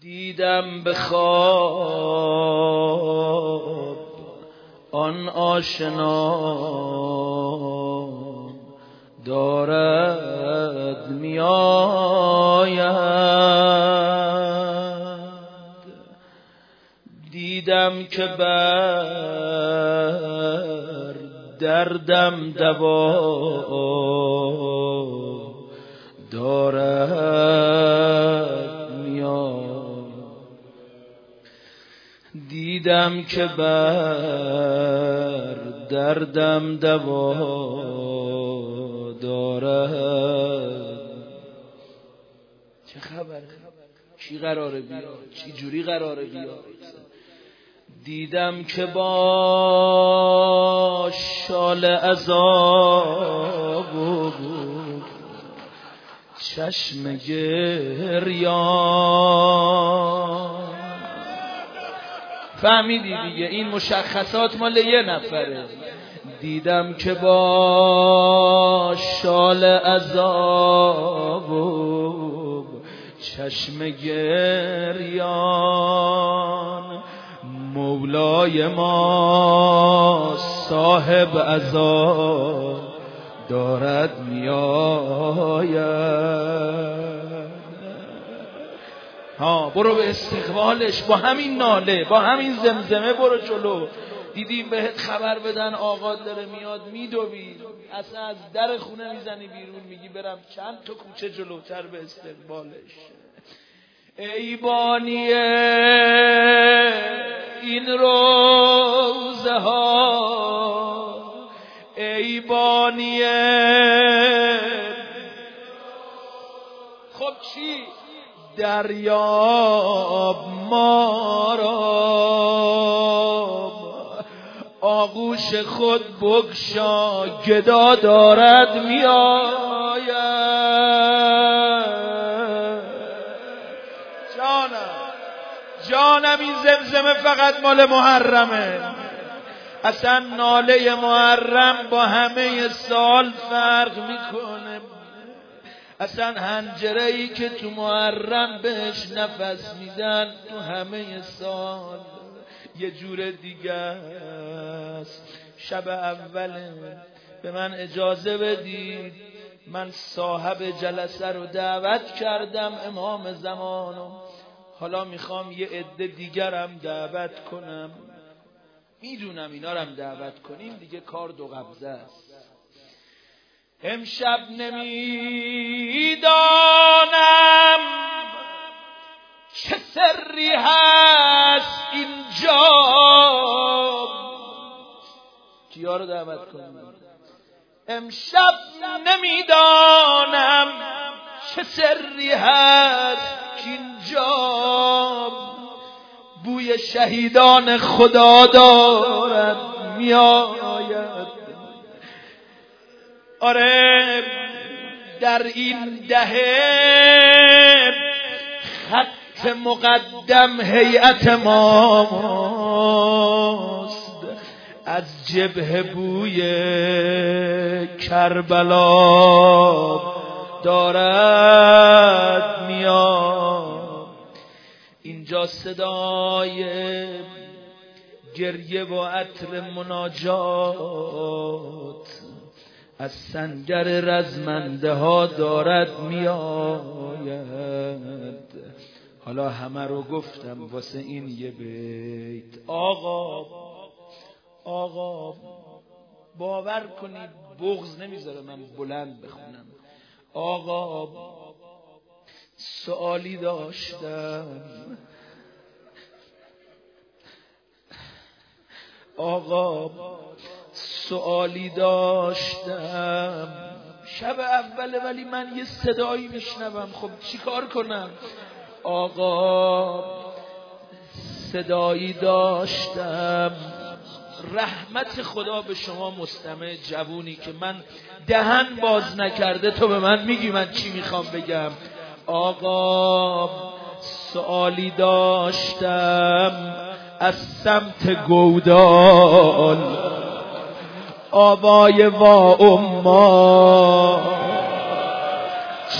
دیدم به خواب آن آشنا دارد میآید. دیدم که بر دردم دوا. دیدم که بر دردم دوا دارد. چه خبره چی قراره بیاد؟ چی جوری قراره بیاد؟ دیدم که با شال عذاب چشم گریان فهمیدی دیگه. این مشخصات مال یه نفره. دیدم که با شال عذاب چشم گریان مولای ما صاحب عذاب دارد میآید. ها برو به استقبالش با همین ناله با همین زمزمه برو جلو. دیدیم بهت خبر بدن آقا داره میاد میدوی اصلا از در خونه می‌زنی بیرون میگی برم چند تا کوچه جلوتر به استقبالش. ای بانی این روزه ها. ای بانی خب چی؟ دریاب ما را. آغوش خود بگشا گدا دارد میآید. جانم جانم این زمزمه فقط مال محرمه. اصلا ناله محرم با همه سال فرق می‌کنه. اصلا هنجره ای که تو محرم بهش نفس میدن تو همه سال یه جور دیگه است. شب اوله به من اجازه بدید. من صاحب جلسه رو دعوت کردم امام زمانو حالا می‌خوام یه عده دیگرم دعوت کنم. می‌دونم اینا رم دعوت کنیم. دیگه کار دو قبضه است. امشب نمی‌دانم چه سری هست اینجا. کیا رو دعوت کنم امشب نمی‌دانم چه سری هست اینجا. بوی شهیدان خدا دارد میآید آره در این دهه خط مقدم هیئت ماست از جبه بوی کربلا دارد میاد اینجا صدای گریه و عطر مناجات. از سنگر رزمنده ها دارد میآید. حالا همه رو گفتم واسه این یه بیت. آقا آقا باور کنید بغز نمی‌ذاره من بلند بخونم. آقا سوالی داشتم. آقا سوالی داشتم. شب اوله ولی من یه صدایی میشنوم. خب چیکار کنم؟ آقا صدایی داشتم. رحمت خدا به شما مستمع جوونی که من دهن باز نکرده تو به من میگی من چی می‌خوام بگم. آقا سوالی داشتم. از سمت گودال. آبای و اما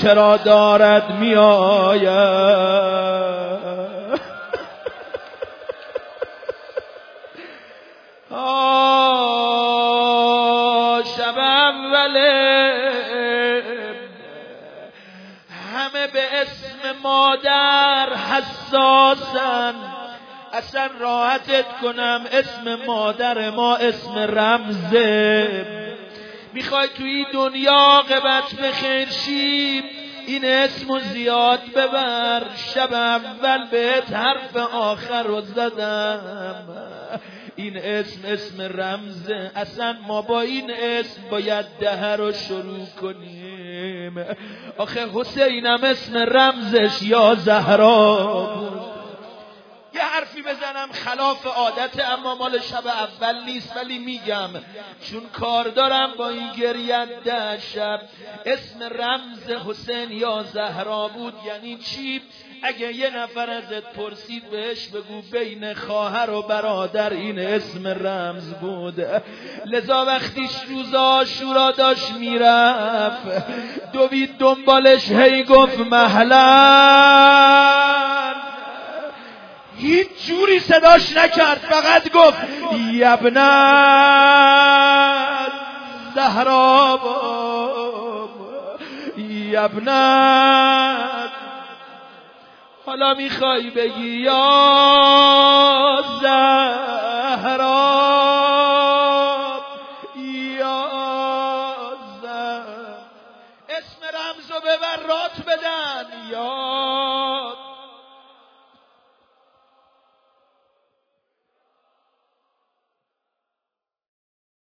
چرا دارد می آید شب اول همه به اسم مادر حساسان. اصلا راحتت کنم. اسم مادر ما اسم رمزه می‌خوای توی دنیا قبط به این اسم زیاد ببر. شب اول بهت حرف آخر رو زدم. این اسم اسم رمزه اصلا ما با این اسم باید ده رو شروع کنیم. آخه حسینم اسم رمزش یا زهرا بود. بزنم خلاف عادت اما مال شب اول نیست ولی میگم چون کار دارم با این گریت ده شب. اسم رمز حسین یا زهرا بود یعنی چی؟ اگه یه نفر ازت پرسید بهش بگو بین خواهر و برادر این اسم رمز بود. لذا وقتی روزا شورا داشت می‌رفت دوید دنبالش هی گفت محلن هیچ جوری صداش نکرد فقط گفت یبنت زهرا یبنت حالا می‌خوای بگی یا زهرا یا زهر. اسم رمزو ببر رات بدن یا